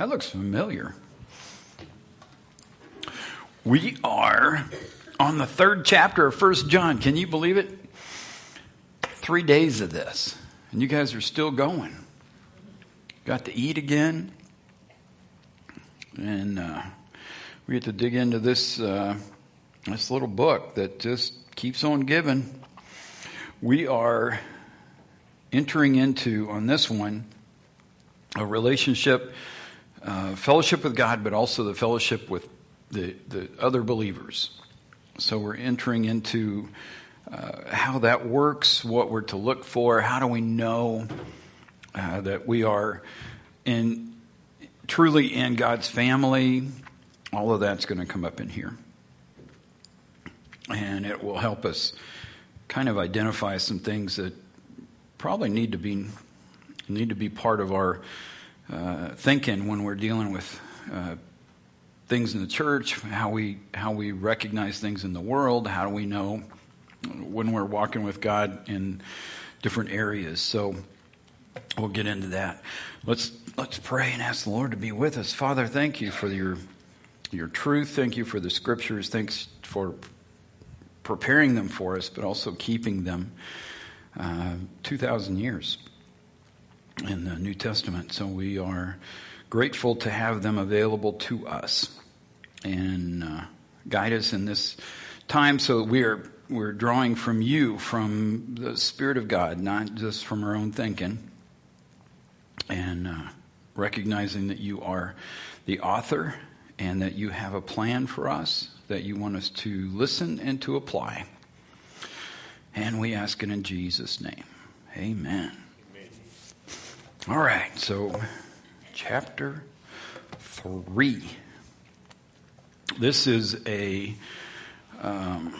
That looks familiar. We are on the third chapter of First John. Can you believe it? Three days of this, and you guys are still going. Got to eat again, and uh, we get to dig into this uh, this little book that just keeps on giving. We are entering into on this one a relationship, uh, fellowship with God, but also the fellowship with the, the other believers. So we're entering into uh, how that works, what we're to look for, how do we know uh, that we are in truly in God's family. All of that's going to come up in here, and it will help us kind of identify some things that probably need to be need to be part of our uh, thinking when we're dealing with uh, things in the church, how we how we recognize things in the world, how do we know when we're walking with God in different areas. So we'll get into that. Let's let's pray and ask the Lord to be with us. Father, thank you for your your truth. Thank you for the scriptures. Thanks for preparing them for us, but also keeping them uh, 2,000 years in the New Testament. So we are grateful to have them available to us and uh, guide us in this time so we are we're drawing from you from the spirit of god not just from our own thinking and uh, recognizing that you are the author and that you have a plan for us that you want us to listen and to apply and we ask it in jesus name amen, amen. All right so chapter 3 this is a, um,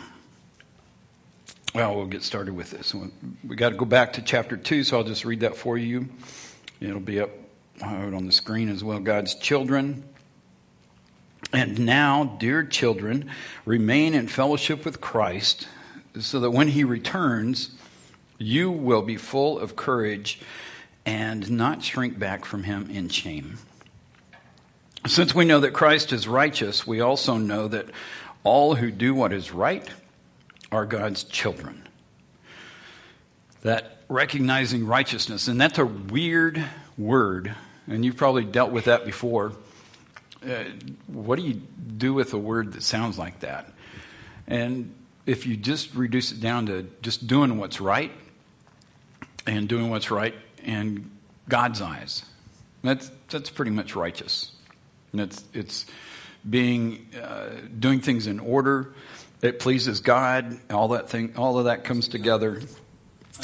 well, we'll get started with this. We got to go back to chapter 2, so I'll just read that for you. It'll be up on the screen as well. God's children. And now, dear children, remain in fellowship with Christ so that when he returns, you will be full of courage and not shrink back from him in shame. Since we know that Christ is righteous, we also know that all who do what is right are God's children. That recognizing righteousness, and that's a weird word, and you've probably dealt with that before. Uh, what do you do with a word that sounds like that? And if you just reduce it down to just doing what's right and doing what's right in God's eyes, that's, that's pretty much righteous. And it's, it's being, uh, doing things in order. It pleases God. All that thing, all of that comes together.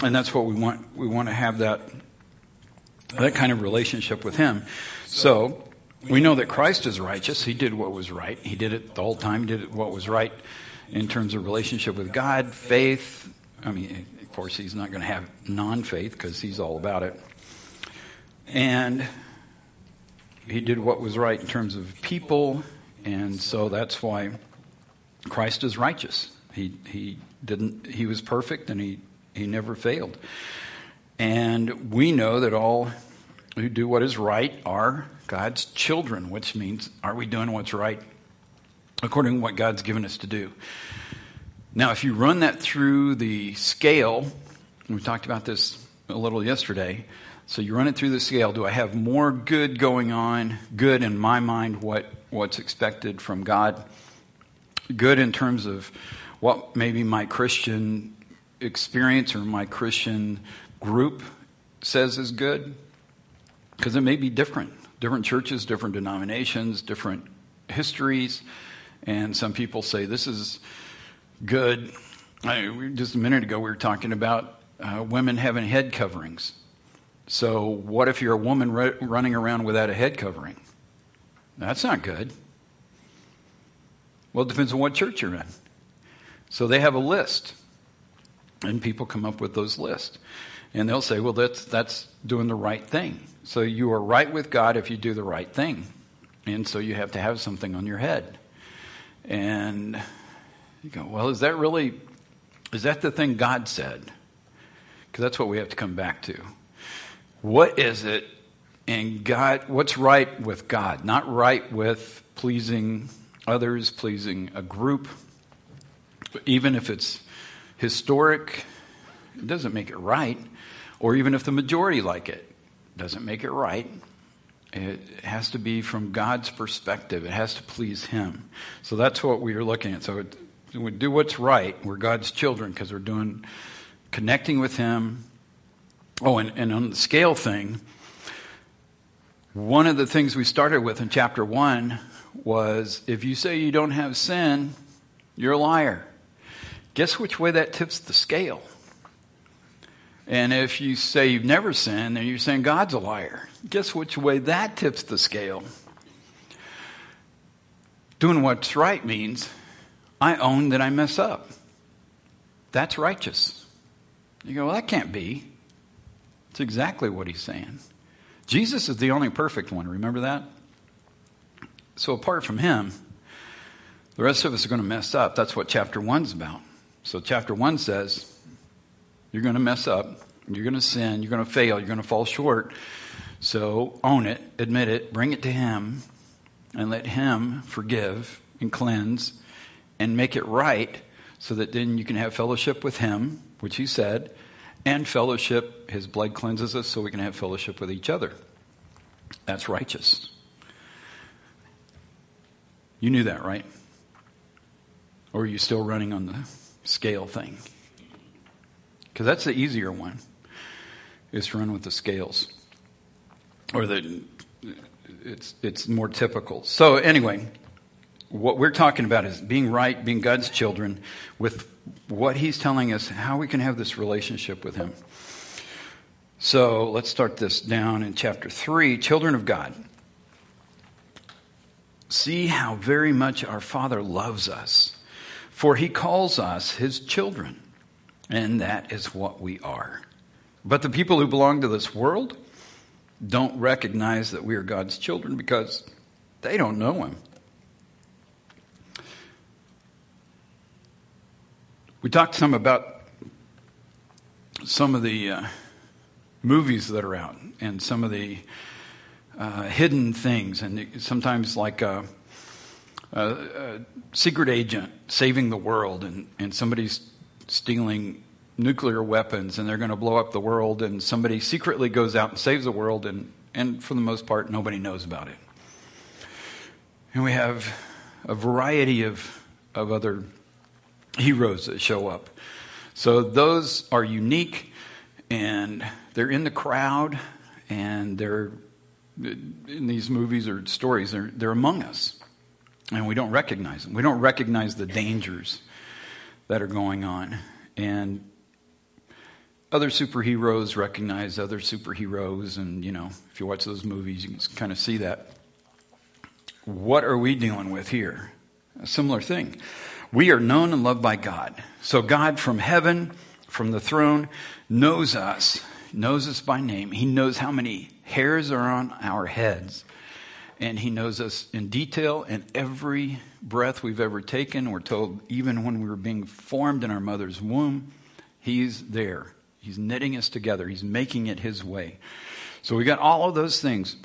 And that's what we want. We want to have that, that kind of relationship with Him. So, we know that Christ is righteous. He did what was right. He did it the whole time. Did what was right in terms of relationship with God, faith. I mean, course, he's not going to have non faith because he's all about it. And he did what was right in terms of people, and so that's why Christ is righteous. He he didn't he was perfect and he he never failed. And we know that all who do what is right are God's children, which means are we doing what's right according to what God's given us to do? Now, if you run that through the scale, we talked about this a little yesterday, so you run it through the scale. Do I have more good going on? Good in my mind, what, what's expected from God? Good in terms of what maybe my Christian experience or my Christian group says is good? Because it may be different. Different churches, different denominations, different histories. And some people say this is good. I, just a minute ago, we were talking about uh, women having head coverings. So, what if you're a woman running around without a head covering? That's not good. Well, it depends on what church you're in. So, they have a list, and people come up with those lists. And they'll say, well, that's, that's doing the right thing. So, you are right with God if you do the right thing. And so, you have to have something on your head. And you go, well, is that really, is that the thing God said? Because that's what we have to come back to. What is it And God, what's right with God? Not right with pleasing others, pleasing a group. Even if it's historic, it doesn't make it right. Or even if the majority like it, doesn't make it right. It has to be from God's perspective. It has to please Him. So that's what we are looking at. So we do what's right. We're God's children because we're doing connecting with Him. Oh, and, and on the scale thing, one of the things we started with in chapter one was if you say you don't have sin, you're a liar. Guess which way that tips the scale? And if you say you've never sinned, then you're saying God's a liar. Guess which way that tips the scale? Doing what's right means I own that I mess up. That's righteous. You go, well, that can't be. It's exactly what he's saying. Jesus is the only perfect one. Remember that? So apart from him, the rest of us are going to mess up. That's what chapter one's about. So chapter one says, you're going to mess up. You're going to sin. You're going to fail. You're going to fall short. So own it, admit it, bring it to Him, and let Him forgive and cleanse and make it right so that then you can have fellowship with Him, which He said, and fellowship. His blood cleanses us so we can have fellowship with each other. That's righteous. You knew that, right? Or are you still running on the scale thing? Because that's the easier one, is to run with the scales. Or the, it's, it's more typical. So, anyway, what we're talking about is being right, being God's children, with what He's telling us, how we can have this relationship with Him. So, let's start this down in chapter 3 Children of God. See how very much our Father loves us, for He calls us His children. And that is what we are. But the people who belong to this world don't recognize that we are God's children because they don't know Him. We talked some about some of the uh, movies that are out and some of the uh, hidden things, and sometimes like a, a, a, secret agent saving the world, and, and somebody's stealing nuclear weapons and they're going to blow up the world, and somebody secretly goes out and saves the world, and, and for the most part, nobody knows about it. And we have a variety of, of other heroes that show up. So those are unique, and they're in the crowd, and they're in these movies or stories, they're, they're among us. And we don't recognize them. We don't recognize the dangers that are going on. And other superheroes recognize other superheroes, and you know, if you watch those movies, you can kind of see that. What are we dealing with here? A similar thing. We are known and loved by God. So God from heaven, from the throne, knows us, knows us by name. He knows how many hairs are on our heads. And he knows us in detail and every breath we've ever taken. We're told even when we were being formed in our mother's womb, he's there. He's knitting us together. He's making it his way. So we got all of those things.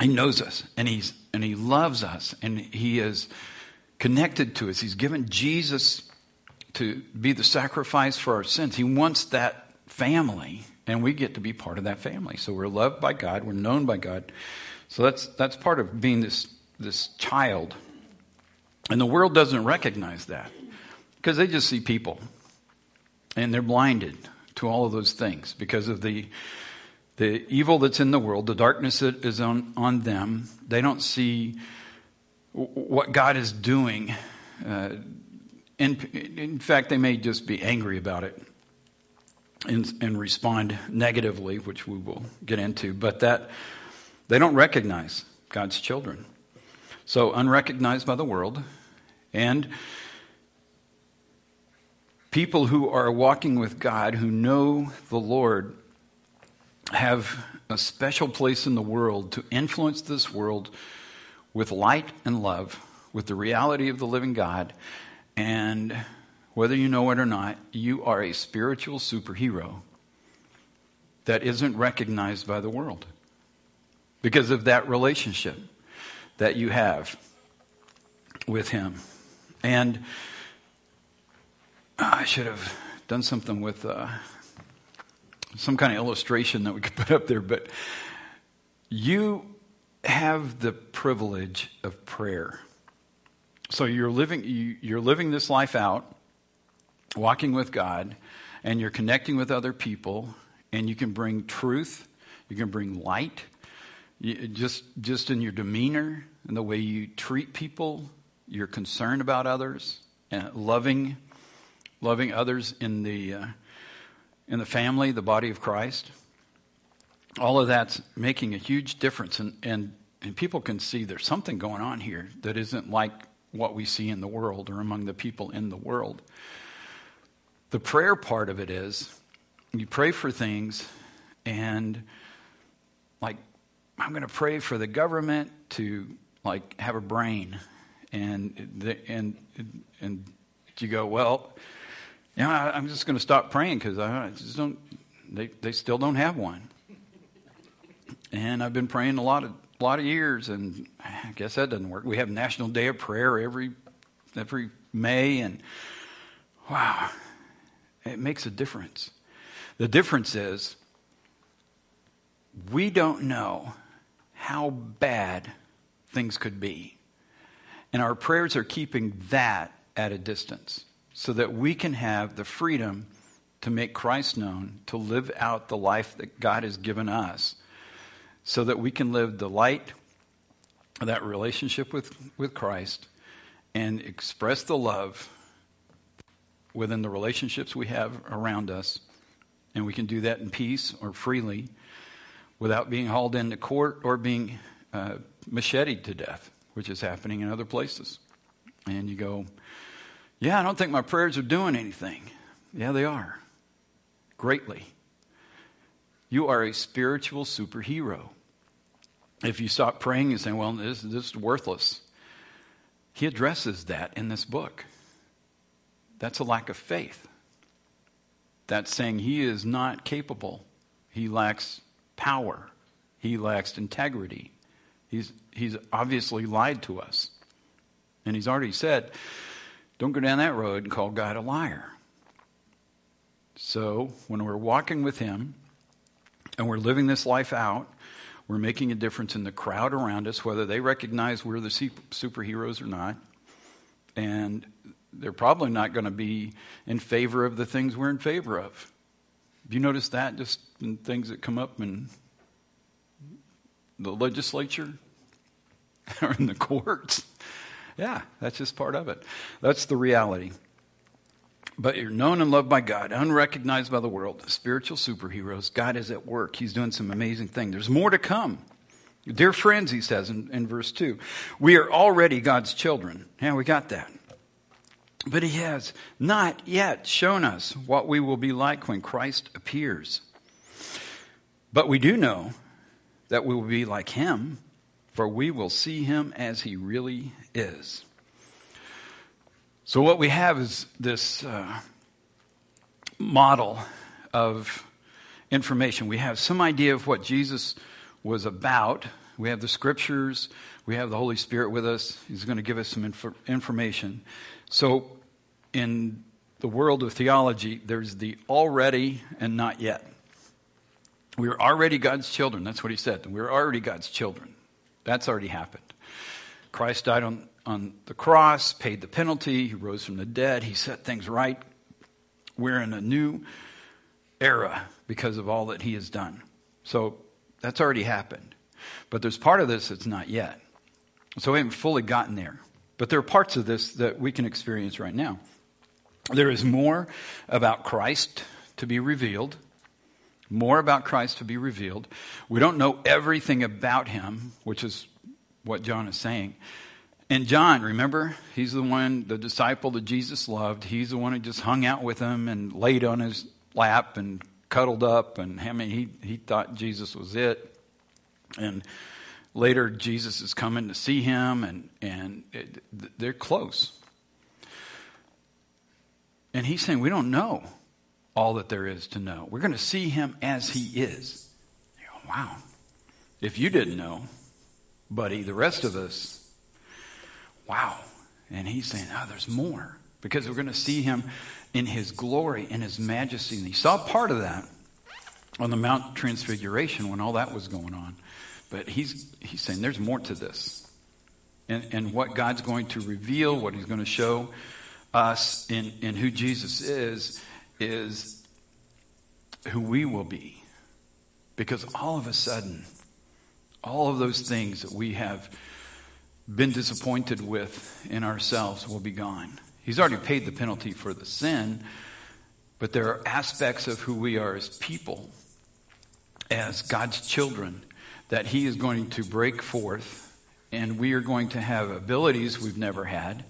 He knows us and he's and he loves us and he is connected to us. He's given Jesus to be the sacrifice for our sins. He wants that family and we get to be part of that family. So we're loved by God, we're known by God. So that's that's part of being this this child. And the world doesn't recognize that because they just see people and they're blinded to all of those things because of the the evil that's in the world, the darkness that is on, on them. They don't see what God is doing. Uh, in, in fact, they may just be angry about it and, and respond negatively, which we will get into. But that they don't recognize God's children. So, unrecognized by the world, and people who are walking with God, who know the Lord, have a special place in the world to influence this world with light and love, with the reality of the living God. And whether you know it or not, you are a spiritual superhero that isn't recognized by the world. because of that relationship that you have with Him. And I should have done something with uh, some kind of illustration that we could put up there, but you have the privilege of prayer. So you're living, you, are living this life out, walking with God, and you're connecting with other people, and you can bring truth, you can bring light, just just in your demeanor and the way you treat people, you're concerned about others, and loving, loving others in the uh, in the family, the body of Christ. All of that's making a huge difference, and, and, and people can see there's something going on here that isn't like what we see in the world or among the people in the world. The prayer part of it is you pray for things, and like, I'm going to pray for the government to like have a brain, and the, and and you go, well, you know, I, am just going to stop praying because I just don't. They they still don't have one. And I've been praying a lot of a lot of years, and I guess that doesn't work. We have National Day of Prayer every every May, and wow, it makes a difference. The difference is we don't know how bad things could be. And our prayers are keeping that at a distance so that we can have the freedom to make Christ known, to live out the life that God has given us, so that we can live the light of that relationship with, with Christ and express the love within the relationships we have around us. And we can do that in peace or freely without being hauled into court or being uh, macheted to death, which is happening in other places. And you go, yeah, I don't think my prayers are doing anything. Yeah, they are. Greatly. You are a spiritual superhero. If you stop praying and saying, well, this, this is worthless, he addresses that in this book. That's a lack of faith. That's saying he is not capable. He lacks power. He lacks integrity. He's, he's obviously lied to us. And he's already said, don't go down that road and call God a liar. So, when we're walking with Him and we're living this life out, we're making a difference in the crowd around us, whether they recognize we're the superheroes or not. And they're probably not going to be in favor of the things we're in favor of. Have you noticed that just in things that come up in the legislature or in the courts? Yeah, that's just part of it. That's the reality. But you're known and loved by God, unrecognized by the world, spiritual superheroes. God is at work. He's doing some amazing things. There's more to come. Dear friends, he says in, in verse 2, we are already God's children. Yeah, we got that. But he has not yet shown us what we will be like when Christ appears. But we do know that we will be like him for we will see him as he really is. So, what we have is this uh, model of information. We have some idea of what Jesus was about. We have the scriptures. We have the Holy Spirit with us. He's going to give us some inf- information. So, in the world of theology, there's the already and not yet. We are already God's children. That's what he said. We're already God's children. That's already happened. Christ died on, on the cross, paid the penalty, he rose from the dead, he set things right. We're in a new era because of all that he has done. So that's already happened. But there's part of this that's not yet. So we haven't fully gotten there. But there are parts of this that we can experience right now. There is more about Christ to be revealed more about Christ to be revealed. We don't know everything about him, which is what John is saying. And John, remember, he's the one, the disciple that Jesus loved. He's the one who just hung out with him and laid on his lap and cuddled up. And I mean, he, he thought Jesus was it. And later, Jesus is coming to see him, and, and it, they're close. And he's saying, We don't know all that there is to know. We're going to see him as he is. Go, wow. If you didn't know, buddy, the rest of us, wow. And he's saying, oh, there's more. Because we're going to see him in his glory, in his majesty. And he saw part of that on the Mount Transfiguration when all that was going on. But he's, he's saying there's more to this. And, and what God's going to reveal, what he's going to show us in, in who Jesus is, is who we will be. Because all of a sudden, all of those things that we have been disappointed with in ourselves will be gone. He's already paid the penalty for the sin, but there are aspects of who we are as people, as God's children, that He is going to break forth, and we are going to have abilities we've never had,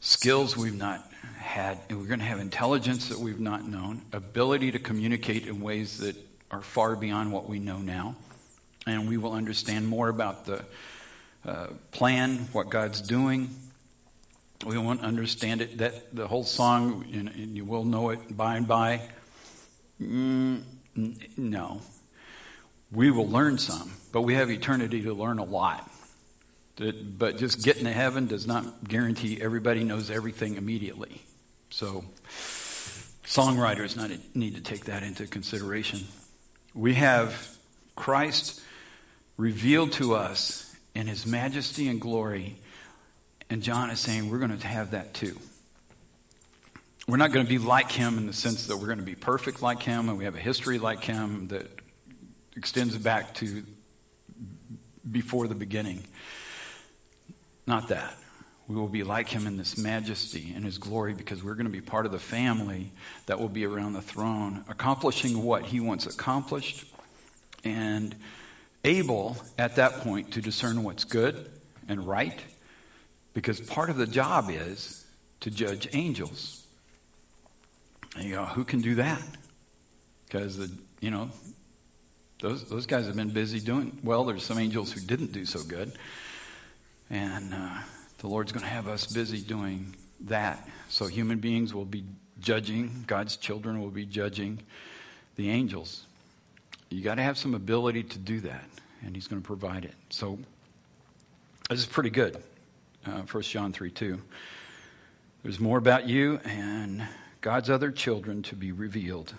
skills we've not had, and we're going to have intelligence that we've not known, ability to communicate in ways that are far beyond what we know now, and we will understand more about the uh, plan, what God's doing. We won't understand it. That the whole song, and, you will know it by and by. Mm, no, we will learn some, but we have eternity to learn a lot. That, But just getting to heaven does not guarantee everybody knows everything immediately. So, songwriters need to take that into consideration. We have Christ revealed to us in his majesty and glory. And John is saying we're going to have that too. We're not going to be like him in the sense that we're going to be perfect like him and we have a history like him that extends back to before the beginning. Not that. We will be like him in this majesty and his glory because we're going to be part of the family that will be around the throne, accomplishing what he wants accomplished and able at that point to discern what's good and right because part of the job is to judge angels. And you go, who can do that? Because the you know those those guys have been busy doing well. There's some angels who didn't do so good, and uh, the Lord's going to have us busy doing that. So human beings will be judging. God's children will be judging the angels. You got to have some ability to do that, and He's going to provide it. So this is pretty good. Uh, 1 John 3 2. There's more about you and God's other children to be revealed.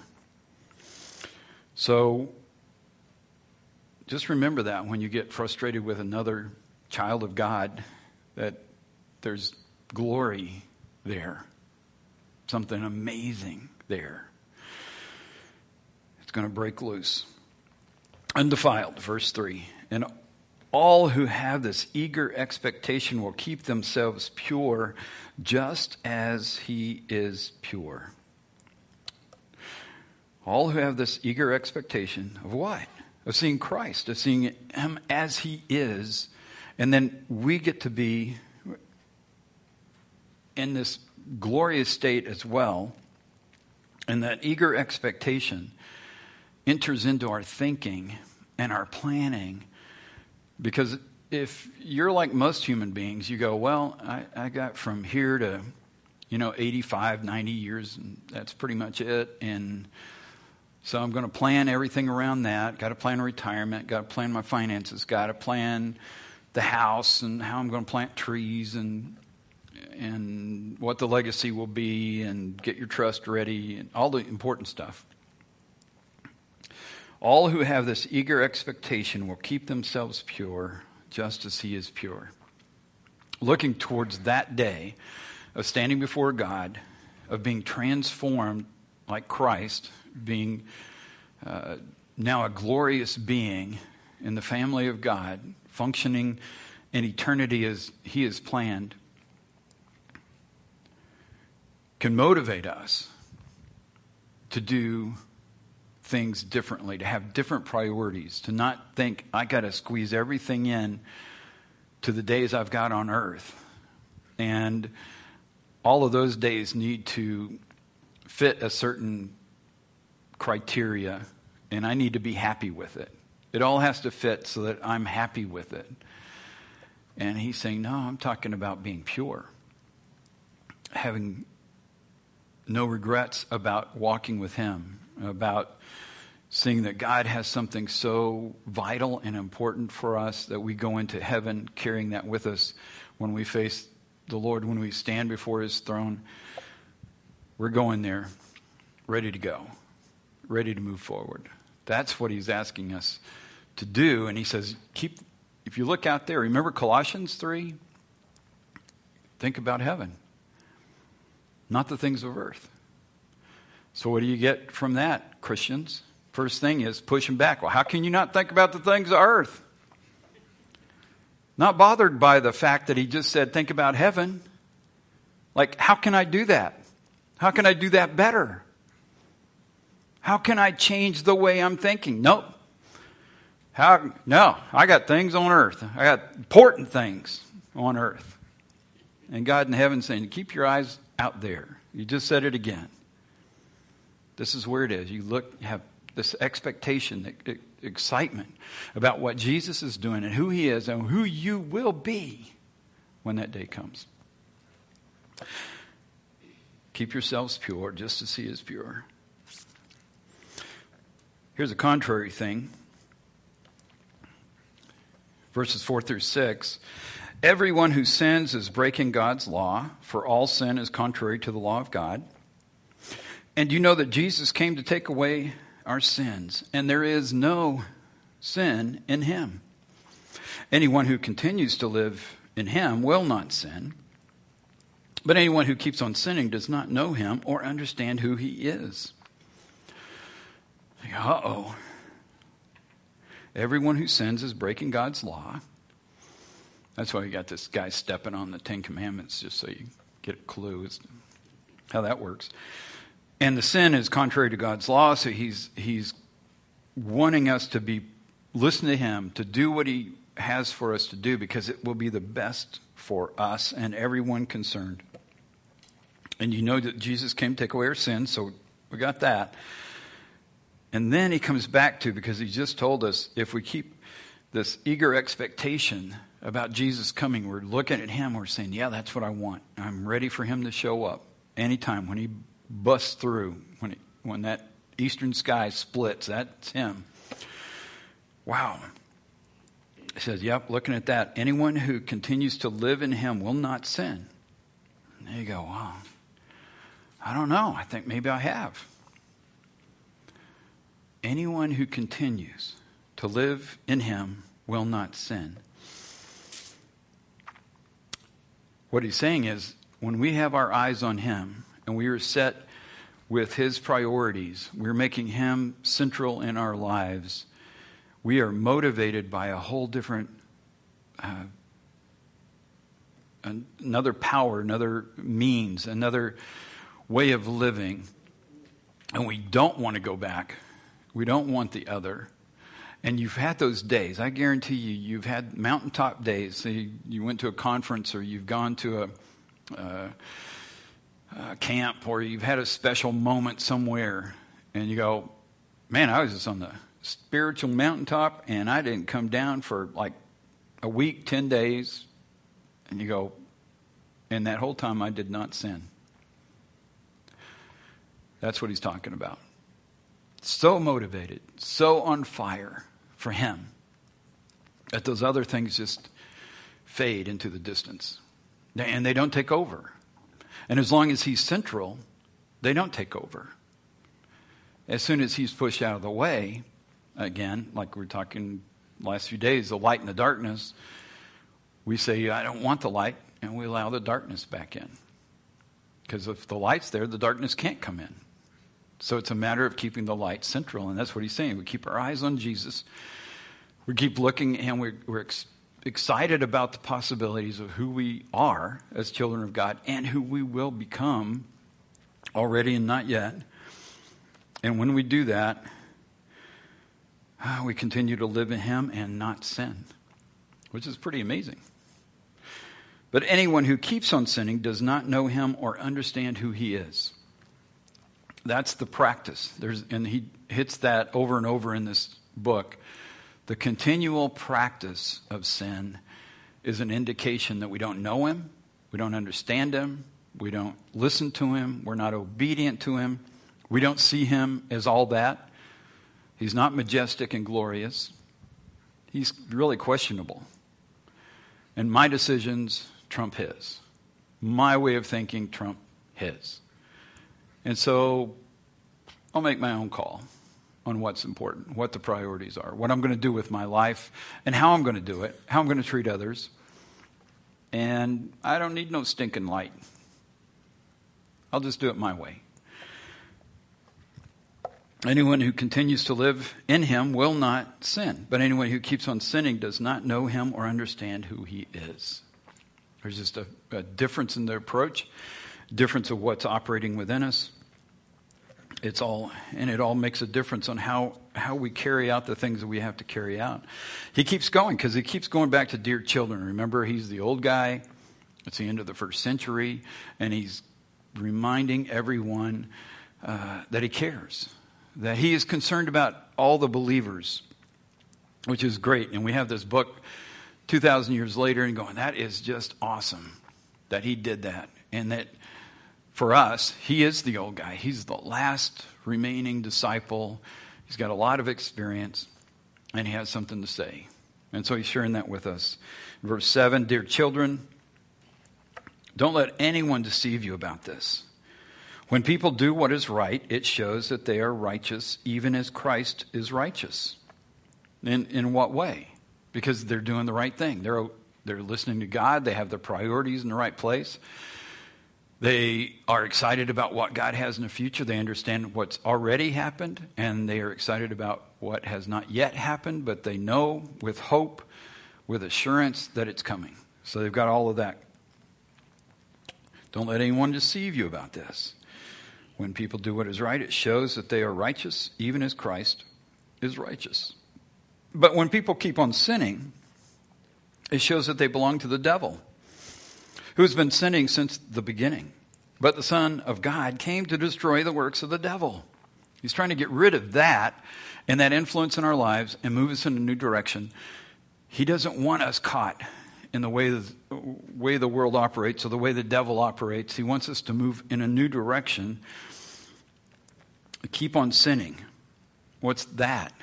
So just remember that when you get frustrated with another child of God, that there's glory there, something amazing there. It's going to break loose undefiled, verse 3. And all who have this eager expectation will keep themselves pure just as he is pure. All who have this eager expectation of what? Of seeing Christ, of seeing him as he is. And then we get to be in this glorious state as well. And that eager expectation enters into our thinking and our planning. Because if you're like most human beings, you go, well, I, I got from here to, you know, 85, 90 years, and that's pretty much it. And so I'm going to plan everything around that. Got to plan retirement, got to plan my finances, got to plan the house and how I'm going to plant trees and and what the legacy will be and get your trust ready and all the important stuff. All who have this eager expectation will keep themselves pure, just as He is pure. Looking towards that day of standing before God, of being transformed like Christ, being uh, now a glorious being in the family of God, functioning in eternity as He has planned, can motivate us to do things differently, to have different priorities, to not think, I got to squeeze everything in to the days I've got on earth. And all of those days need to fit a certain criteria, and I need to be happy with it. It all has to fit so that I'm happy with it. And he's saying, No, I'm talking about being pure, having no regrets about walking with him, about seeing that God has something so vital and important for us that we go into heaven carrying that with us when we face the Lord, when we stand before His throne. We're going there ready to go, ready to move forward. That's what He's asking us to do. And He says, keep, if you look out there, remember Colossians 3? Think about heaven, not the things of earth. So, what do you get from that, Christians? First thing is pushing back. Well, how can you not think about the things of earth? Not bothered by the fact that he just said, think about heaven. Like, how can I do that? How can I do that better? How can I change the way I'm thinking? Nope. How, no, I got things on earth. I got important things on earth. And God in heaven saying, keep your eyes out there. You just said it again. This is where it is. You look, you have this expectation, excitement about what Jesus is doing and who he is and who you will be when that day comes. Keep yourselves pure just as he is pure. Here's a contrary thing. Verses 4 through 6. Everyone who sins is breaking God's law, for all sin is contrary to the law of God. And you know that Jesus came to take away our sins, and there is no sin in him. Anyone who continues to live in him will not sin. But anyone who keeps on sinning does not know him or understand who he is. Uh oh. Everyone who sins is breaking God's law. That's why you got this guy stepping on the Ten Commandments, just so you get a clue as how that works. And the sin is contrary to God's law, so he's, he's wanting us to be listen to him, to do what he has for us to do, because it will be the best for us and everyone concerned. And you know that Jesus came to take away our sins, so we got that. And then he comes back to, because he just told us, if we keep this eager expectation about Jesus coming, we're looking at him, we're saying, yeah, that's what I want. I'm ready for him to show up anytime when he busts through when, it, when that eastern sky splits. That's him. Wow. He says, Yep, looking at that, anyone who continues to live in him will not sin. And there you go, wow. I don't know. I think maybe I have. Anyone who continues to live in him will not sin. What he's saying is, when we have our eyes on him, and we are set with His priorities. We're making Him central in our lives. We are motivated by a whole different, uh, another power, another means, another way of living. And we don't want to go back. We don't want the other. And you've had those days. I guarantee you, you've had mountaintop days. So you, you went to a conference or you've gone to a. Uh, uh, camp or you've had a special moment somewhere and you go, man, I was just on the spiritual mountaintop and I didn't come down for like a week, 10 days. And you go, and that whole time I did not sin. That's what he's talking about. So motivated, so on fire for him that those other things just fade into the distance. And they don't take over. And as long as he's central, they don't take over. As soon as he's pushed out of the way, again, like we are talking last few days, the light and the darkness, we say, I don't want the light, and we allow the darkness back in. Because if the light's there, the darkness can't come in. So it's a matter of keeping the light central, and that's what he's saying. We keep our eyes on Jesus. We keep looking, and we're, we're excited about the possibilities of who we are as children of God and who we will become already and not yet. And when we do that, ah, we continue to live in Him and not sin, which is pretty amazing. But anyone who keeps on sinning does not know Him or understand who He is. That's the practice. There's, and he hits that over and over in this book. The continual practice of sin is an indication that we don't know Him, we don't understand Him, we don't listen to Him, we're not obedient to Him, we don't see Him as all that. He's not majestic and glorious. He's really questionable. And my decisions trump his. My way of thinking trump his. And so I'll make my own call on what's important, what the priorities are, what I'm going to do with my life, and how I'm going to do it, how I'm going to treat others. And I don't need no stinking light. I'll just do it my way. Anyone who continues to live in him will not sin, but anyone who keeps on sinning does not know him or understand who he is. There's just a, a difference in the approach, difference of what's operating within us. It's all, and it all makes a difference on how, how we carry out the things that we have to carry out. He keeps going because he keeps going back to dear children. Remember, he's the old guy. It's the end of the first century, and he's reminding everyone uh, that he cares that he is concerned about all the believers, which is great. And we have this book 2,000 years later and going, that is just awesome that he did that. And that for us, he is the old guy. He's the last remaining disciple. He's got a lot of experience and he has something to say. And so he's sharing that with us. Verse 7 Dear children, don't let anyone deceive you about this. When people do what is right, it shows that they are righteous, even as Christ is righteous. In, in what way? Because they're doing the right thing. They're, they're listening to God, they have their priorities in the right place. They are excited about what God has in the future. They understand what's already happened, and they are excited about what has not yet happened, but they know with hope, with assurance that it's coming. So they've got all of that. Don't let anyone deceive you about this. When people do what is right, it shows that they are righteous, even as Christ is righteous. But when people keep on sinning, it shows that they belong to the devil, who has been sinning since the beginning. But the Son of God came to destroy the works of the devil. He's trying to get rid of that and that influence in our lives and move us in a new direction. He doesn't want us caught in the way the way the world operates or the way the devil operates. He wants us to move in a new direction keep on sinning. What's that?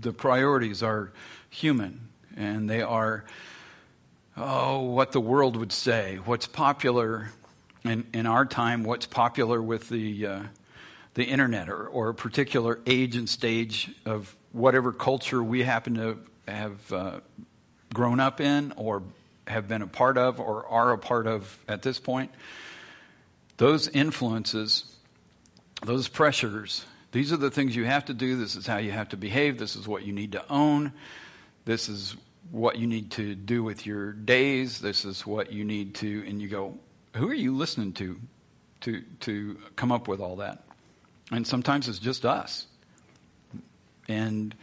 The priorities are human and they are, oh, what the world would say, what's popular in, in our time, what's popular with the, uh, the internet or, or a particular age and stage of whatever culture we happen to have uh, grown up in or have been a part of or are a part of at this point. Those influences, those pressures, these are the things you have to do. This is how you have to behave. This is what you need to own. This is what you need to do with your days. This is what you need to, and you go, who are you listening to to, to come up with all that? And sometimes it's just us. And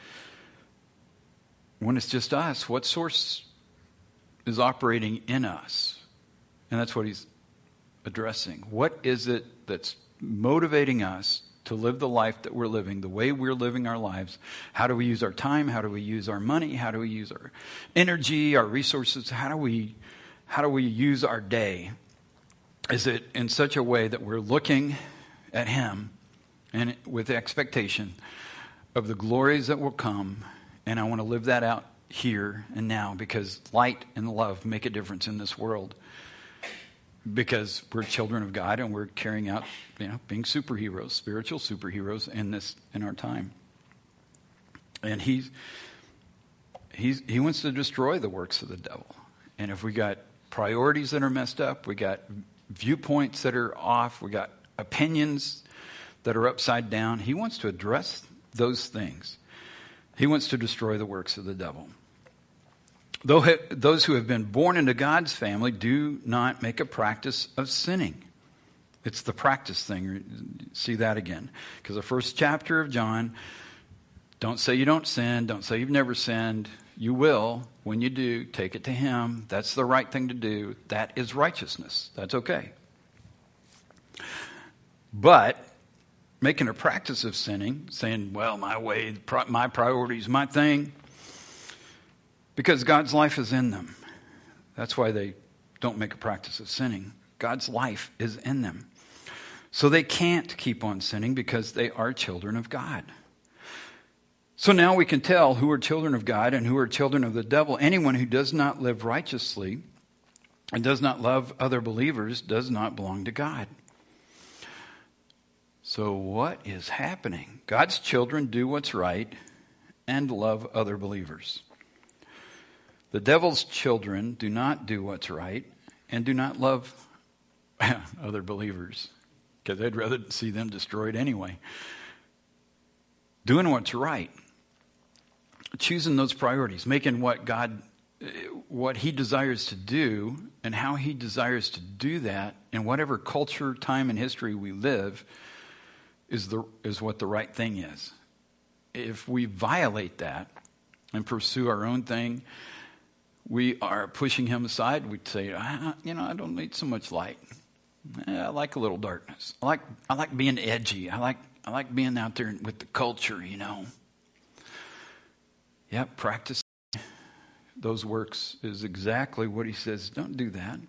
when it's just us, what source is operating in us? And that's what he's addressing. What is it that's motivating us to live the life that we're living, the way we're living our lives? How do we use our time? How do we use our money? How do we use our energy, our resources? How do we, how do we use our day? Is it in such a way that we're looking at Him and with the expectation of the glories that will come? And I want to live that out here and now because light and love make a difference in this world because we're children of God and we're carrying out, you know, being superheroes, spiritual superheroes in this in our time. And he's he's he wants to destroy the works of the devil. And if we got priorities that are messed up, we got viewpoints that are off, we got opinions that are upside down, he wants to address those things. He wants to destroy the works of the devil. Though those who have been born into God's family do not make a practice of sinning. It's the practice thing. See that again. Because the first chapter of John, don't say you don't sin. Don't say you've never sinned. You will. When you do, take it to Him. That's the right thing to do. That is righteousness. That's okay. But making a practice of sinning, saying, well, my way, my priorities, my thing, because God's life is in them. That's why they don't make a practice of sinning. God's life is in them. So they can't keep on sinning because they are children of God. So now we can tell who are children of God and who are children of the devil. Anyone who does not live righteously and does not love other believers does not belong to God. So, what is happening? God's children do what's right and love other believers. The devil's children do not do what's right and do not love other believers because they'd rather see them destroyed anyway. Doing what's right, choosing those priorities, making what God, what He desires to do, and how He desires to do that in whatever culture, time, and history we live, is the is what the right thing is. If we violate that and pursue our own thing, we are pushing him aside. We'd say, ah, you know, I don't need so much light. I like a little darkness. I like I like being edgy. I like I like being out there with the culture, you know. Yeah, practice those works is exactly what he says. Don't do that.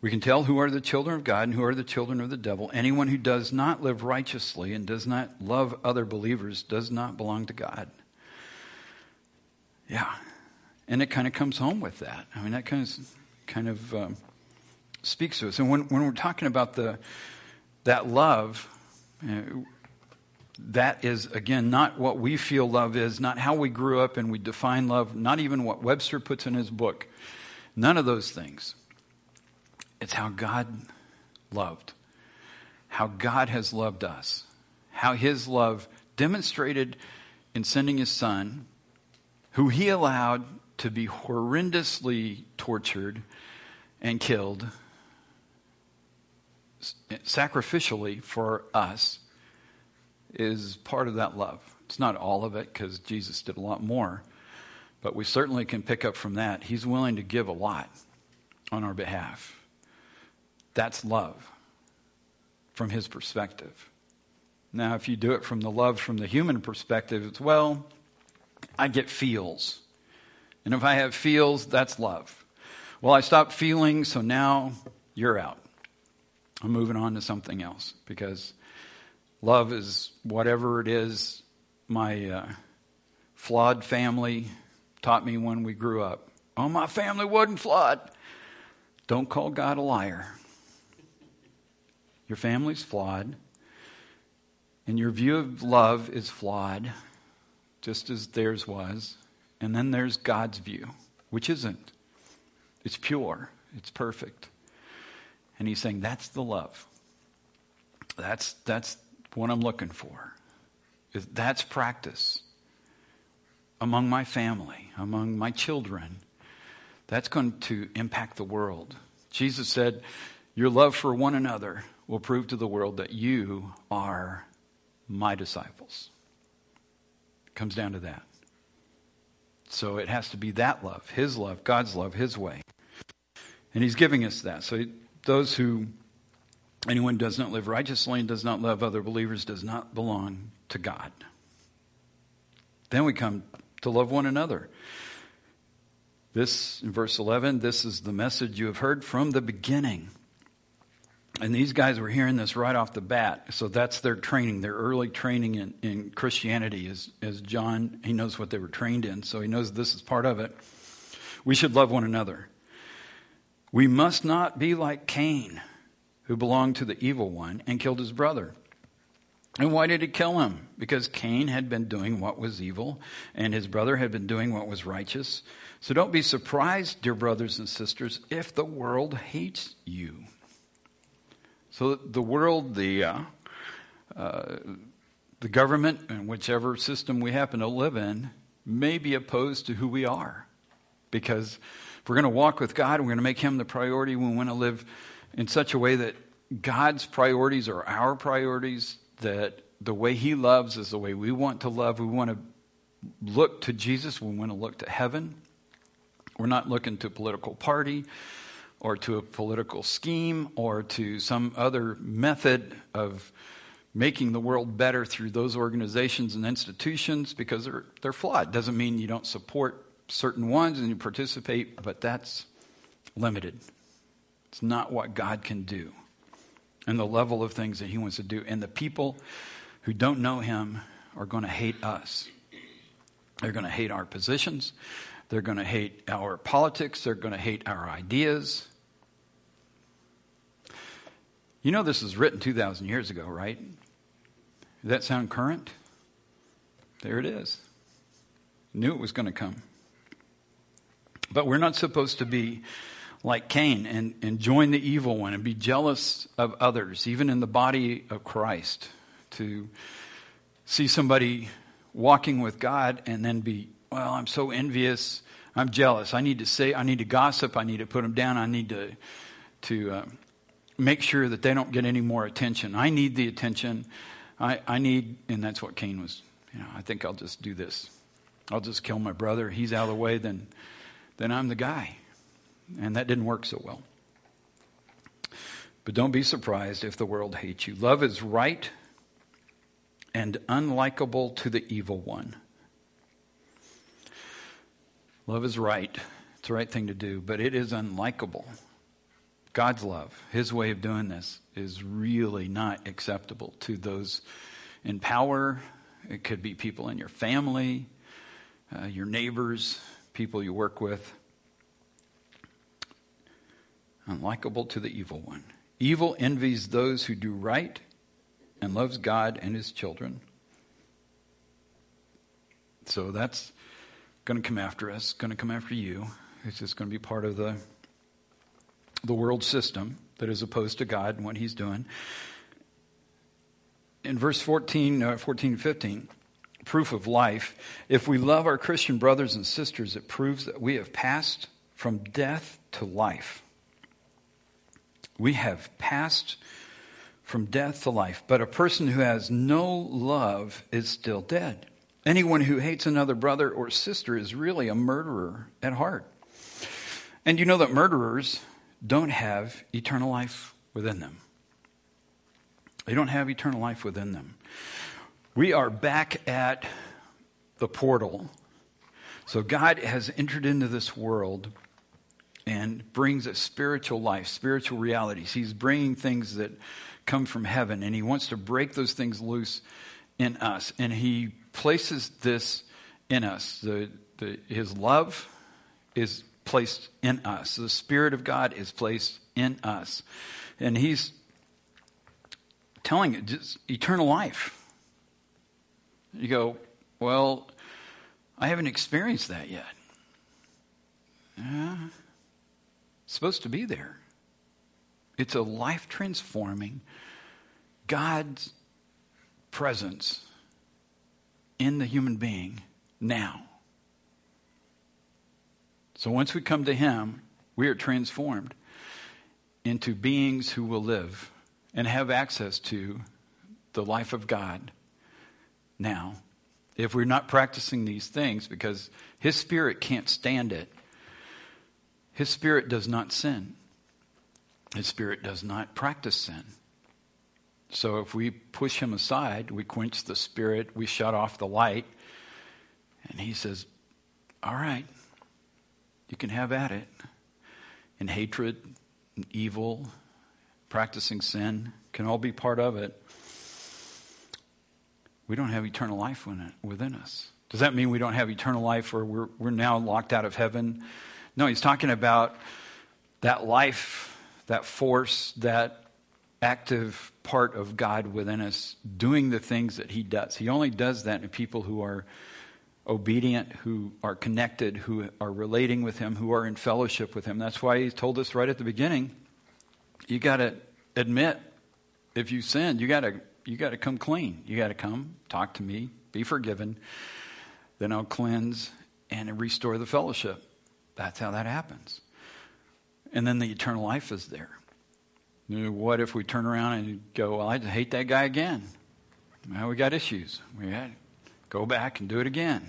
We can tell who are the children of God and who are the children of the devil. Anyone who does not live righteously and does not love other believers does not belong to God. Yeah, and it kind of comes home with that. I mean, that kind of kind of um, speaks to us. And when when we're talking about the that love. Uh, that is again not what we feel love is not how we grew up and we define love not even what webster puts in his book none of those things it's how god loved how god has loved us how his love demonstrated in sending his son who he allowed to be horrendously tortured and killed sacrificially for us is part of that love. It's not all of it because Jesus did a lot more, but we certainly can pick up from that. He's willing to give a lot on our behalf. That's love from his perspective. Now, if you do it from the love from the human perspective, it's well, I get feels. And if I have feels, that's love. Well, I stopped feeling, so now you're out. I'm moving on to something else because love is whatever it is my uh, flawed family taught me when we grew up. Oh, my family wasn't flawed. Don't call God a liar. Your family's flawed, and your view of love is flawed, just as theirs was. And then there's God's view, which isn't. It's pure, it's perfect. And he's saying, that's the love. That's, that's what I'm looking for. That's practice among my family, among my children. That's going to impact the world. Jesus said, Your love for one another will prove to the world that you are my disciples. It comes down to that. So it has to be that love, His love, God's love, His way. And He's giving us that. So those who, anyone does not live righteously and does not love other believers does not belong to God. Then we come to love one another. This, in verse 11, this is the message you have heard from the beginning. And these guys were hearing this right off the bat. So that's their training, their early training in, in Christianity. Is, as John, he knows what they were trained in, so he knows this is part of it. We should love one another. We must not be like Cain, who belonged to the evil one and killed his brother. And why did he kill him? Because Cain had been doing what was evil, and his brother had been doing what was righteous. So don't be surprised, dear brothers and sisters, if the world hates you. So the world, the uh, uh, the government, and whichever system we happen to live in, may be opposed to who we are, because if we're going to walk with God, we're going to make Him the priority. We want to live in such a way that God's priorities are our priorities. That the way He loves is the way we want to love. We want to look to Jesus. We want to look to heaven. We're not looking to political party or to a political scheme or to some other method of making the world better through those organizations and institutions because they're, they're flawed. Doesn't mean you don't support certain ones and you participate, but that's limited. It's not what God can do. and the level of things that he wants to do. And the people who don't know him are going to hate us. They're going to hate our positions. They're going to hate our politics. They're going to hate our ideas. You know, this was written 2,000 years ago, right? Does that sound current? There it is. Knew it was going to come. But we're not supposed to be like Cain and, and join the evil one and be jealous of others, even in the body of Christ, to see somebody walking with God and then be, well, I'm so envious, I'm jealous. I need to say, I need to gossip, I need to put them down, I need to to uh, make sure that they don't get any more attention. I need the attention. I, I need, and that's what Cain was. You know, I think I'll just do this. I'll just kill my brother. He's out of the way. Then, then I'm the guy. And that didn't work so well. But don't be surprised if the world hates you. Love is right and unlikable to the evil one. Love is right. It's the right thing to do, but it is unlikable. God's love, His way of doing this, is really not acceptable to those in power. It could be people in your family, uh, your neighbors, people you work with unlikable to the evil one. Evil envies those who do right and loves God and his children. So that's going to come after us, going to come after you. It's just going to be part of the the world system that is opposed to God and what he's doing. In verse 14, uh, 14 15, proof of life, if we love our Christian brothers and sisters, it proves that we have passed from death to life. We have passed from death to life. But a person who has no love is still dead. Anyone who hates another brother or sister is really a murderer at heart. And you know that murderers don't have eternal life within them. They don't have eternal life within them. We are back at the portal. So God has entered into this world and brings a spiritual life, spiritual realities. He's bringing things that come from heaven, and He wants to break those things loose in us. And He places this in us. The, the, his love is placed in us, the Spirit of God is placed in us. And He's telling it just eternal life. You go, well, I haven't experienced that yet. Yeah supposed to be there. It's a life transforming God's presence in the human being now. So once we come to Him, we are transformed into beings who will live and have access to the life of God now. If we're not practicing these things, because His Spirit can't stand it his spirit does not sin. His spirit does not practice sin. So if we push him aside, we quench the spirit, we shut off the light, and he says, All right, you can have at it. And hatred, and evil, practicing sin can all be part of it. We don't have eternal life within us. Does that mean we don't have eternal life or we're, we're now locked out of heaven? No, he's talking about that life, that force, that active part of God within us doing the things that he does. He only does that in people who are obedient, who are connected, who are relating with him, who are in fellowship with him. That's why he told us right at the beginning, you got to admit if you sinned, you got to you got to come clean. You got to come, talk to me, be forgiven. Then I'll cleanse and restore the fellowship. That's how that happens. And then the eternal life is there. What if we turn around and go, well, I hate that guy again? Well, we got issues. We to go back and do it again.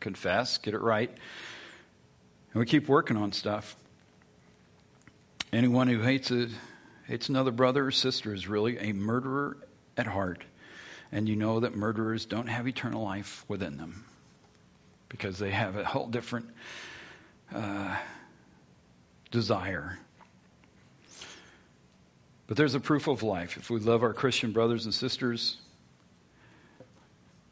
Confess, get it right. And we keep working on stuff. Anyone who hates a, hates another brother or sister is really a murderer at heart. And you know that murderers don't have eternal life within them because they have a whole different uh, desire. But there's a proof of life. If we love our Christian brothers and sisters,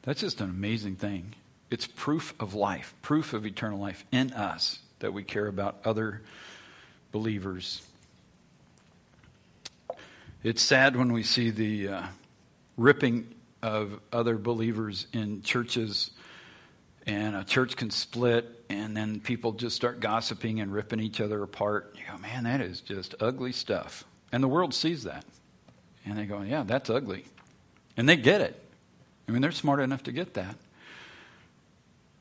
that's just an amazing thing. It's proof of life, proof of eternal life in us that we care about other believers. It's sad when we see the uh, ripping of other believers in churches, and a church can split, and then people just start gossiping and ripping each other apart. You go, man, that is just ugly stuff. And the world sees that. And they go, yeah, that's ugly. And they get it. I mean, they're smart enough to get that.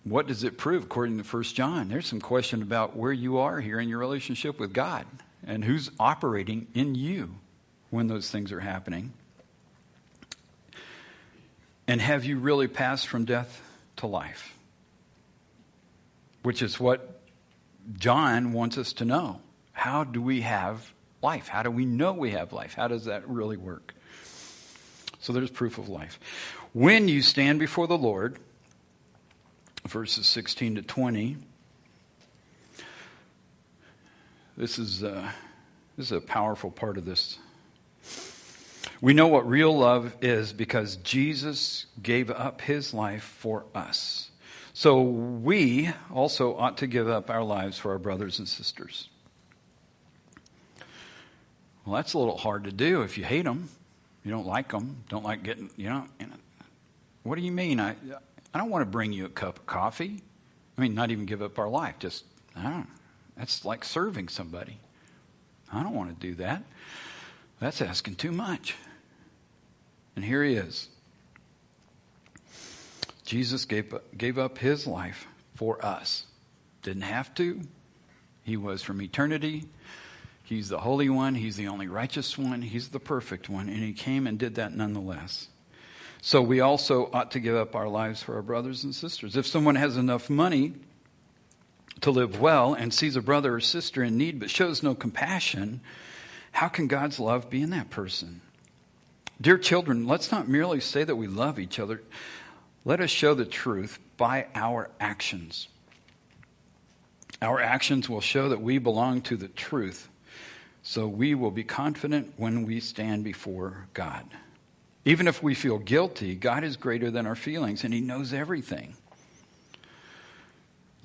What does it prove according to 1 John? There's some question about where you are here in your relationship with God and who's operating in you when those things are happening. And have you really passed from death to life? Which is what John wants us to know. How do we have life? How do we know we have life? How does that really work? So there's proof of life. When you stand before the Lord, verses 16 to 20, this is, uh, this is a powerful part of this. We know what real love is because Jesus gave up his life for us. So we also ought to give up our lives for our brothers and sisters. Well, that's a little hard to do if you hate them. You don't like them. Don't like getting, you know, what do you mean? I, I don't want to bring you a cup of coffee. I mean, not even give up our life. Just, I don't. That's like serving somebody. I don't want to do that. That's asking too much. And here he is. Jesus gave, gave up his life for us. Didn't have to. He was from eternity. He's the Holy One. He's the only righteous one. He's the perfect one. And he came and did that nonetheless. So we also ought to give up our lives for our brothers and sisters. If someone has enough money to live well and sees a brother or sister in need but shows no compassion, how can God's love be in that person? Dear children, let's not merely say that we love each other. Let us show the truth by our actions. Our actions will show that we belong to the truth, so we will be confident when we stand before God. Even if we feel guilty, God is greater than our feelings and He knows everything.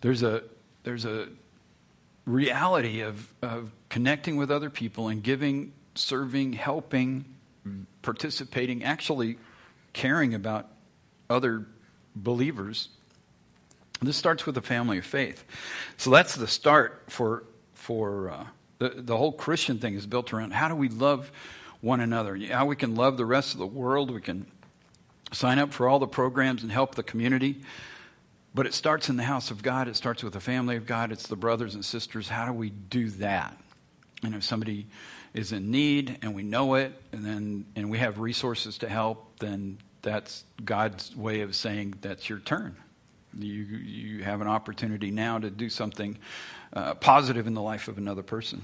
There's a, there's a reality of, of connecting with other people and giving, serving, helping, participating, actually caring about other believers. This starts with a family of faith. So that's the start for, for uh, the, the whole Christian thing is built around how do we love one another. Yeah, we can love the rest of the world. We can sign up for all the programs and help the community. But it starts in the house of God. It starts with the family of God. It's the brothers and sisters. How do we do that? And if somebody is in need and we know it and then and we have resources to help, then that's God's way of saying that's your turn. You you have an opportunity now to do something uh, positive in the life of another person,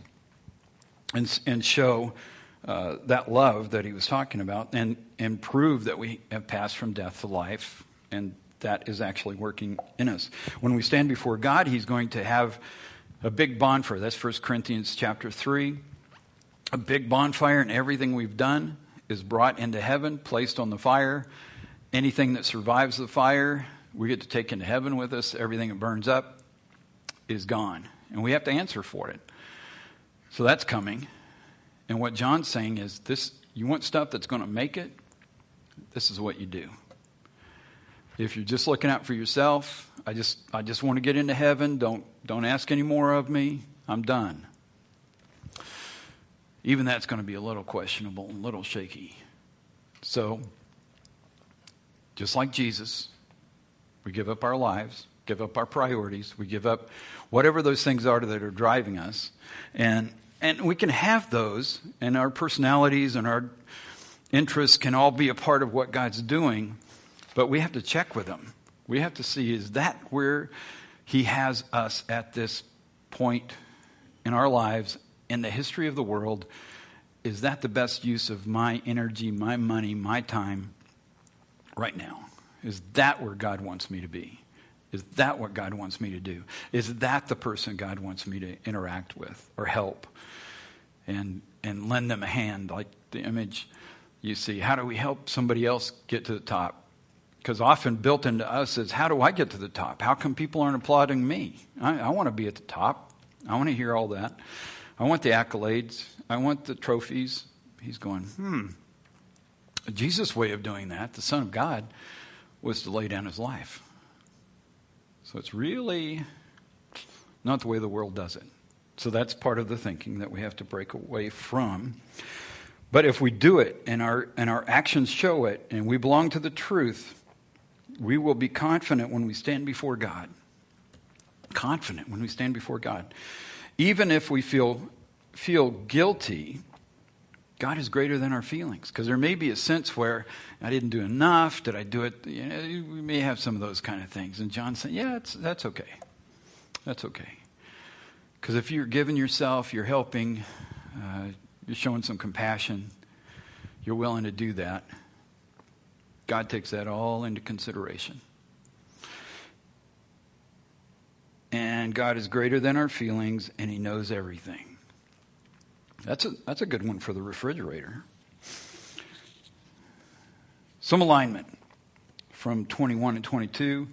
and and show uh, that love that he was talking about and, and prove that we have passed from death to life and that is actually working in us. When we stand before God, he's going to have a big bonfire. That's 1 Corinthians chapter 3. A big bonfire and everything we've done is brought into heaven, placed on the fire. Anything that survives the fire, we get to take into heaven with us. Everything that burns up is gone. And we have to answer for it. So that's coming. And what John's saying is this you want stuff that's going to make it? This is what you do. If you're just looking out for yourself, I just I just want to get into heaven. Don't don't ask any more of me. I'm done. Even that's going to be a little questionable, and a little shaky. So, just like Jesus, we give up our lives, give up our priorities, we give up whatever those things are that are driving us, and and we can have those, and our personalities and our interests can all be a part of what God's doing, but we have to check with Him. We have to see is that where He has us at this point in our lives, in the history of the world? Is that the best use of my energy, my money, my time right now? Is that where God wants me to be? Is that what God wants me to do? Is that the person God wants me to interact with or help? And and lend them a hand, like the image you see. How do we help somebody else get to the top? Because often built into us is how do I get to the top? How come people aren't applauding me? I, I want to be at the top. I want to hear all that. I want the accolades. I want the trophies. He's going, hmm. Jesus' way of doing that, the Son of God, was to lay down his life. So it's really not the way the world does it. So that's part of the thinking that we have to break away from. But if we do it and our, and our actions show it and we belong to the truth, we will be confident when we stand before God. Confident when we stand before God. Even if we feel, feel guilty, God is greater than our feelings. Because there may be a sense where I didn't do enough. Did I do it? You know, we may have some of those kind of things. And John said, Yeah, that's okay. That's okay. Because if you're giving yourself, you're helping, uh, you're showing some compassion, you're willing to do that, God takes that all into consideration. And God is greater than our feelings, and He knows everything. That's a, that's a good one for the refrigerator. Some alignment from 21 and 22.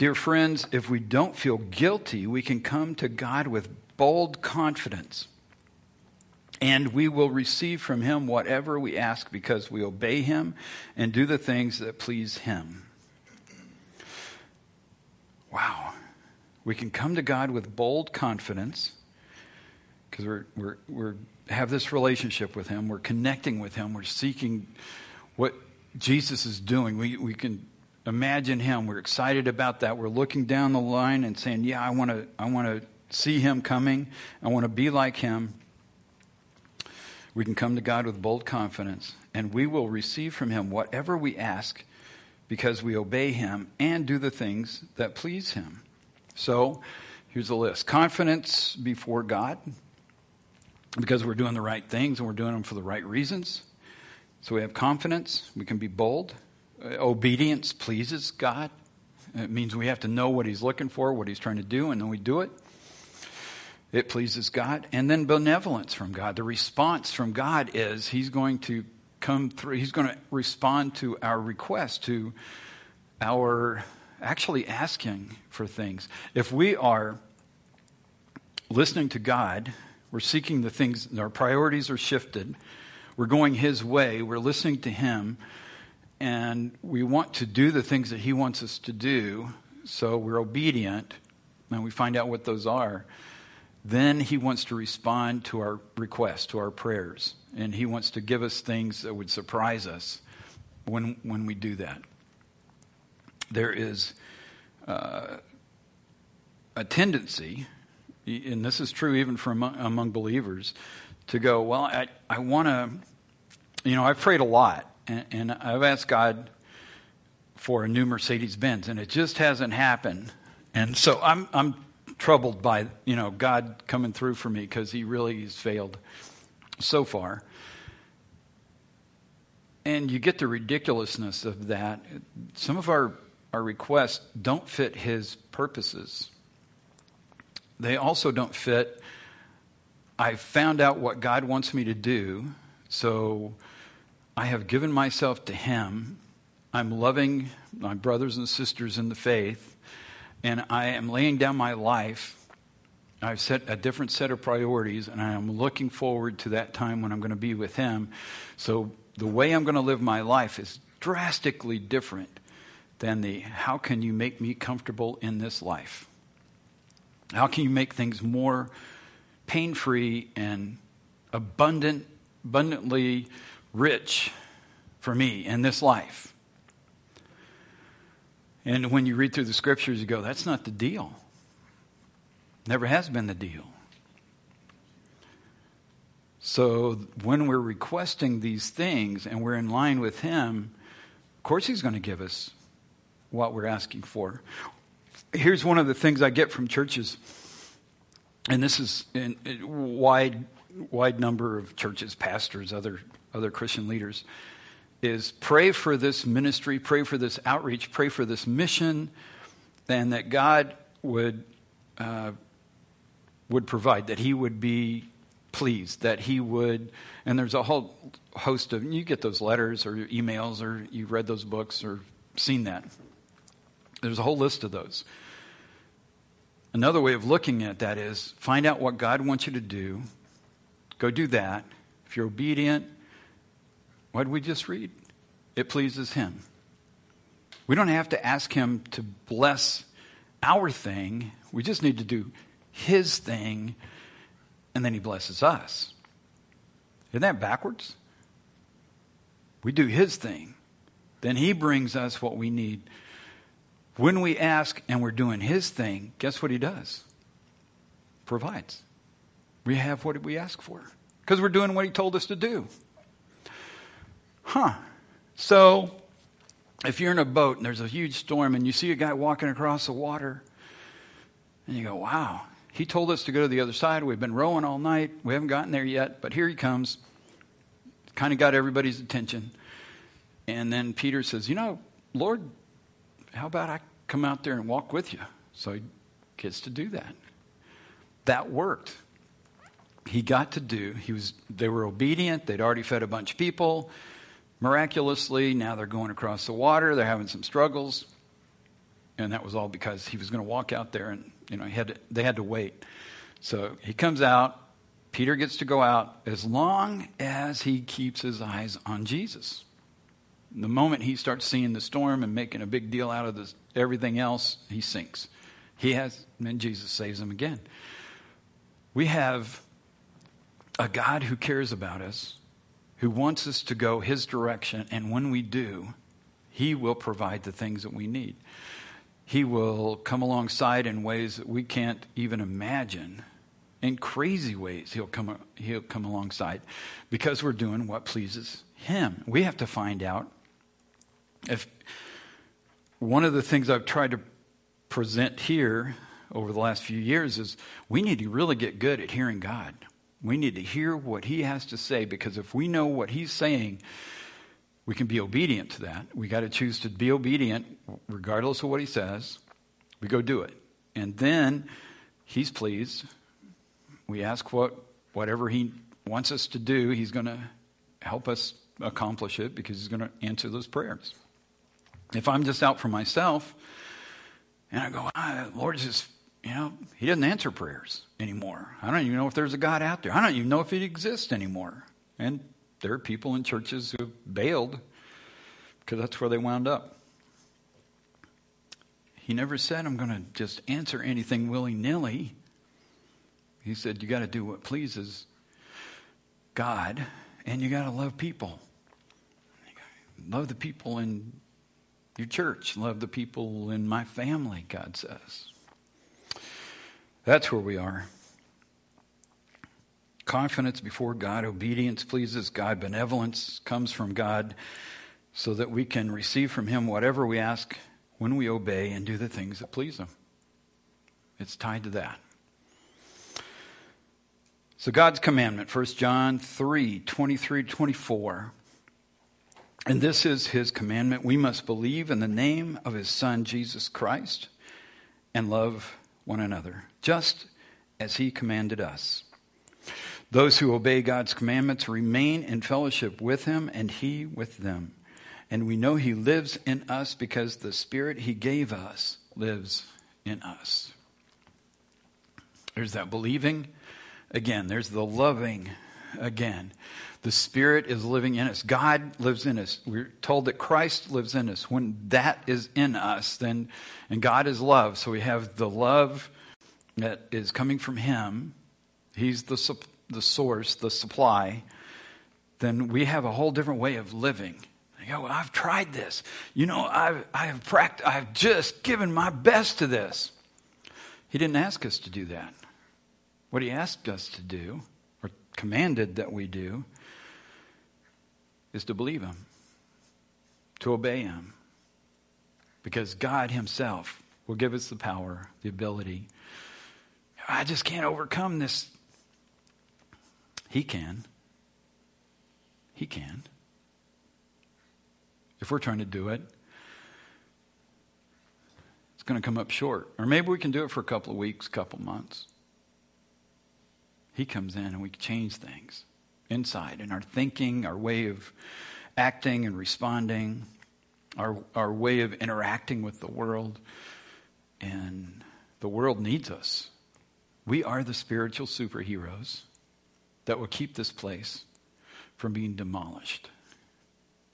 Dear friends, if we don't feel guilty, we can come to God with bold confidence. And we will receive from him whatever we ask because we obey him and do the things that please him. Wow. We can come to God with bold confidence because we're, we're, we're have this relationship with him. We're connecting with him. We're seeking what Jesus is doing. We, we can imagine him. We're excited about that. We're looking down the line and saying, yeah, I want to, I want to see him coming. I want to be like him. We can come to God with bold confidence, and we will receive from him whatever we ask because we obey him and do the things that please him. So, here's a list confidence before God because we're doing the right things and we're doing them for the right reasons. So, we have confidence, we can be bold. Uh, obedience pleases God. It means we have to know what he's looking for, what he's trying to do, and then we do it. It pleases God. And then benevolence from God. The response from God is He's going to come through, He's going to respond to our request, to our actually asking for things. If we are listening to God, we're seeking the things, our priorities are shifted, we're going His way, we're listening to Him, and we want to do the things that He wants us to do, so we're obedient, and we find out what those are then he wants to respond to our requests, to our prayers. And he wants to give us things that would surprise us when, when we do that. There is uh, a tendency, and this is true even for among, among believers, to go, Well, I, I want to, you know, I've prayed a lot, and, and I've asked God for a new Mercedes Benz, and it just hasn't happened. And so I'm, I'm troubled by, you know, God coming through for me because he really has failed so far. And you get the ridiculousness of that. Some of our, our requests don't fit his purposes. They also don't fit. I found out what God wants me to do, so I have given myself to him. I'm loving my brothers and sisters in the faith and I am laying down my life. I've set a different set of priorities, and I am looking forward to that time when I'm going to be with Him. So the way I'm going to live my life is drastically different than the how can you make me comfortable in this life? How can you make things more pain free and abundant, abundantly rich for me in this life? And when you read through the scriptures, you go, that's not the deal. Never has been the deal. So when we're requesting these things and we're in line with Him, of course He's going to give us what we're asking for. Here's one of the things I get from churches, and this is in a wide, wide number of churches, pastors, other, other Christian leaders is pray for this ministry, pray for this outreach, pray for this mission, and that God would uh, would provide, that He would be pleased that he would, and there's a whole host of, you get those letters or emails or you've read those books or seen that. There's a whole list of those. Another way of looking at that is find out what God wants you to do. Go do that. If you're obedient, what did we just read? It pleases Him. We don't have to ask Him to bless our thing. We just need to do His thing, and then He blesses us. Isn't that backwards? We do His thing. Then He brings us what we need. When we ask and we're doing His thing, guess what He does? Provides. We have what we ask for because we're doing what He told us to do. Huh. So, if you're in a boat and there's a huge storm and you see a guy walking across the water, and you go, wow, he told us to go to the other side. We've been rowing all night. We haven't gotten there yet, but here he comes. Kind of got everybody's attention. And then Peter says, You know, Lord, how about I come out there and walk with you? So he gets to do that. That worked. He got to do, he was, they were obedient. They'd already fed a bunch of people. Miraculously, now they're going across the water. They're having some struggles. And that was all because he was going to walk out there and, you know, had to, they had to wait. So he comes out. Peter gets to go out as long as he keeps his eyes on Jesus. The moment he starts seeing the storm and making a big deal out of this, everything else, he sinks. He has, and Jesus saves him again. We have a God who cares about us, who wants us to go his direction, and when we do, he will provide the things that we need. He will come alongside in ways that we can't even imagine. In crazy ways, he'll come, he'll come alongside because we're doing what pleases him. We have to find out if one of the things I've tried to present here over the last few years is we need to really get good at hearing God. We need to hear what He has to say because if we know what He's saying, we can be obedient to that. We got to choose to be obedient regardless of what He says. We go do it. And then He's pleased. We ask what whatever He wants us to do, He's going to help us accomplish it because He's going to answer those prayers. If I'm just out for myself and I go, ah, Lord, just, you know, He doesn't answer prayers anymore. I don't even know if there's a God out there. I don't even know if He exists anymore. And there are people in churches who bailed because that's where they wound up. He never said, I'm going to just answer anything willy nilly. He said, You got to do what pleases God, and you got to love people. Love the people in your church, love the people in my family, God says. That's where we are. Confidence before God, obedience pleases God, benevolence comes from God so that we can receive from Him whatever we ask when we obey and do the things that please Him. It's tied to that. So, God's commandment, 1 John 3 23 24. And this is his commandment. We must believe in the name of his Son, Jesus Christ, and love one another, just as he commanded us. Those who obey God's commandments remain in fellowship with him, and he with them. And we know he lives in us because the Spirit he gave us lives in us. There's that believing again, there's the loving again. The Spirit is living in us. God lives in us. We're told that Christ lives in us. When that is in us, then, and God is love. So we have the love that is coming from Him. He's the, the source, the supply. Then we have a whole different way of living. I go, well, I've tried this. You know, I've, I've practiced, I've just given my best to this. He didn't ask us to do that. What he asked us to do, or commanded that we do, is to believe Him, to obey Him. Because God Himself will give us the power, the ability. I just can't overcome this. He can. He can. If we're trying to do it, it's going to come up short. Or maybe we can do it for a couple of weeks, couple months. He comes in and we change things inside in our thinking, our way of acting and responding, our, our way of interacting with the world. And the world needs us. We are the spiritual superheroes that will keep this place from being demolished.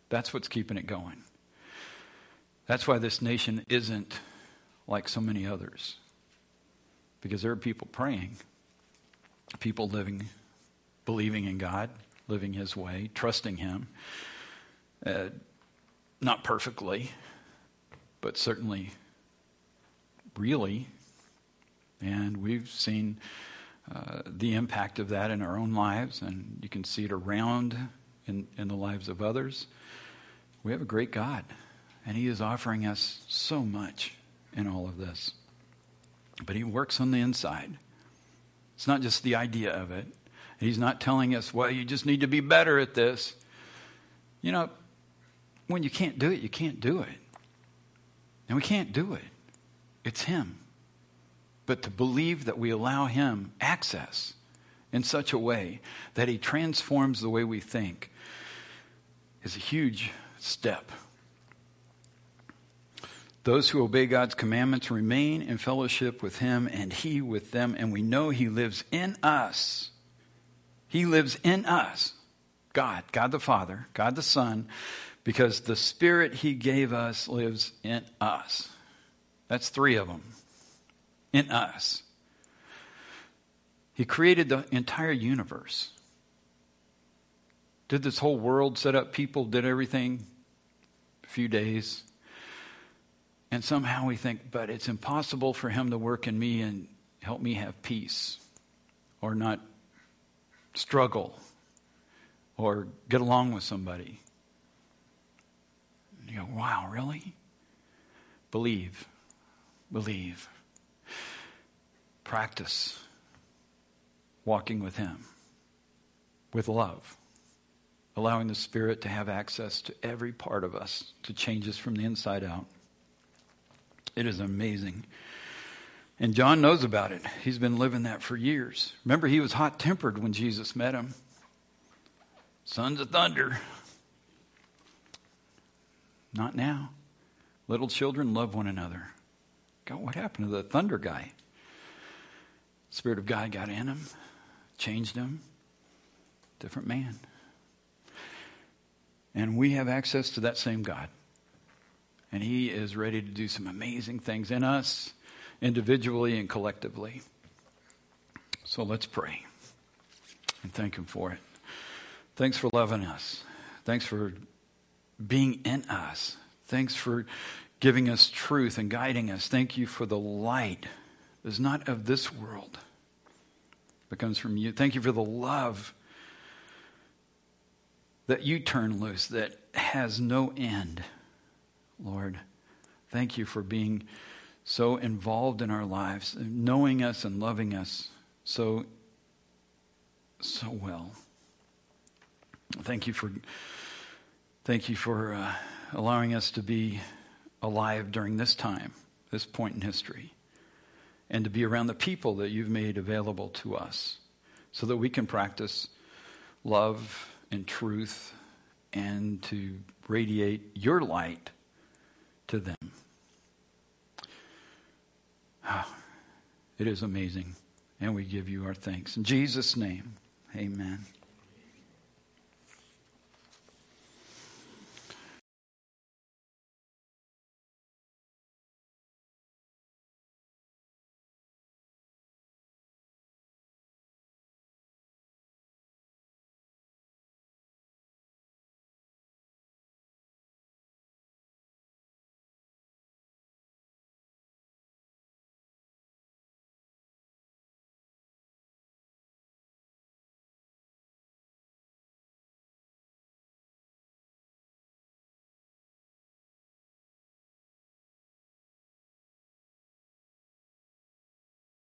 That's what's keeping it going. That's why this nation isn't like so many others. Because there are people praying, people living, believing in God, living His way, trusting Him. Uh, not perfectly, but certainly really. And we've seen uh, the impact of that in our own lives, and you can see it around in, in the lives of others. We have a great God, and He is offering us so much in all of this. But He works on the inside. It's not just the idea of it. He's not telling us, well, you just need to be better at this. You know, when you can't do it, you can't do it. And we can't do it. It's Him. But to believe that we allow Him access in such a way that He transforms the way we think is a huge step. Those who obey God's commandments remain in fellowship with Him and He with them, and we know He lives in us. He lives in us. God, God the Father, God the Son, because the Spirit He gave us lives in us. That's three of them. In us. He created the entire universe. Did this whole world set up people, did everything a few days. And somehow we think, but it's impossible for him to work in me and help me have peace or not struggle or get along with somebody. You go, wow, really? Believe. Believe. Practice walking with Him with love, allowing the Spirit to have access to every part of us to change us from the inside out. It is amazing. And John knows about it. He's been living that for years. Remember, he was hot tempered when Jesus met him. Sons of thunder. Not now. Little children love one another. God, what happened to the thunder guy? Spirit of God got in him, changed him. Different man. And we have access to that same God. And he is ready to do some amazing things in us, individually and collectively. So let's pray and thank him for it. Thanks for loving us. Thanks for being in us. Thanks for giving us truth and guiding us. Thank you for the light that is not of this world, but comes from you. Thank you for the love that you turn loose that has no end, Lord. Thank you for being so involved in our lives, knowing us and loving us so so well. Thank you for Thank you for uh, allowing us to be alive during this time, this point in history, and to be around the people that you've made available to us so that we can practice love and truth and to radiate your light to them. Oh, it is amazing. And we give you our thanks. In Jesus' name, amen.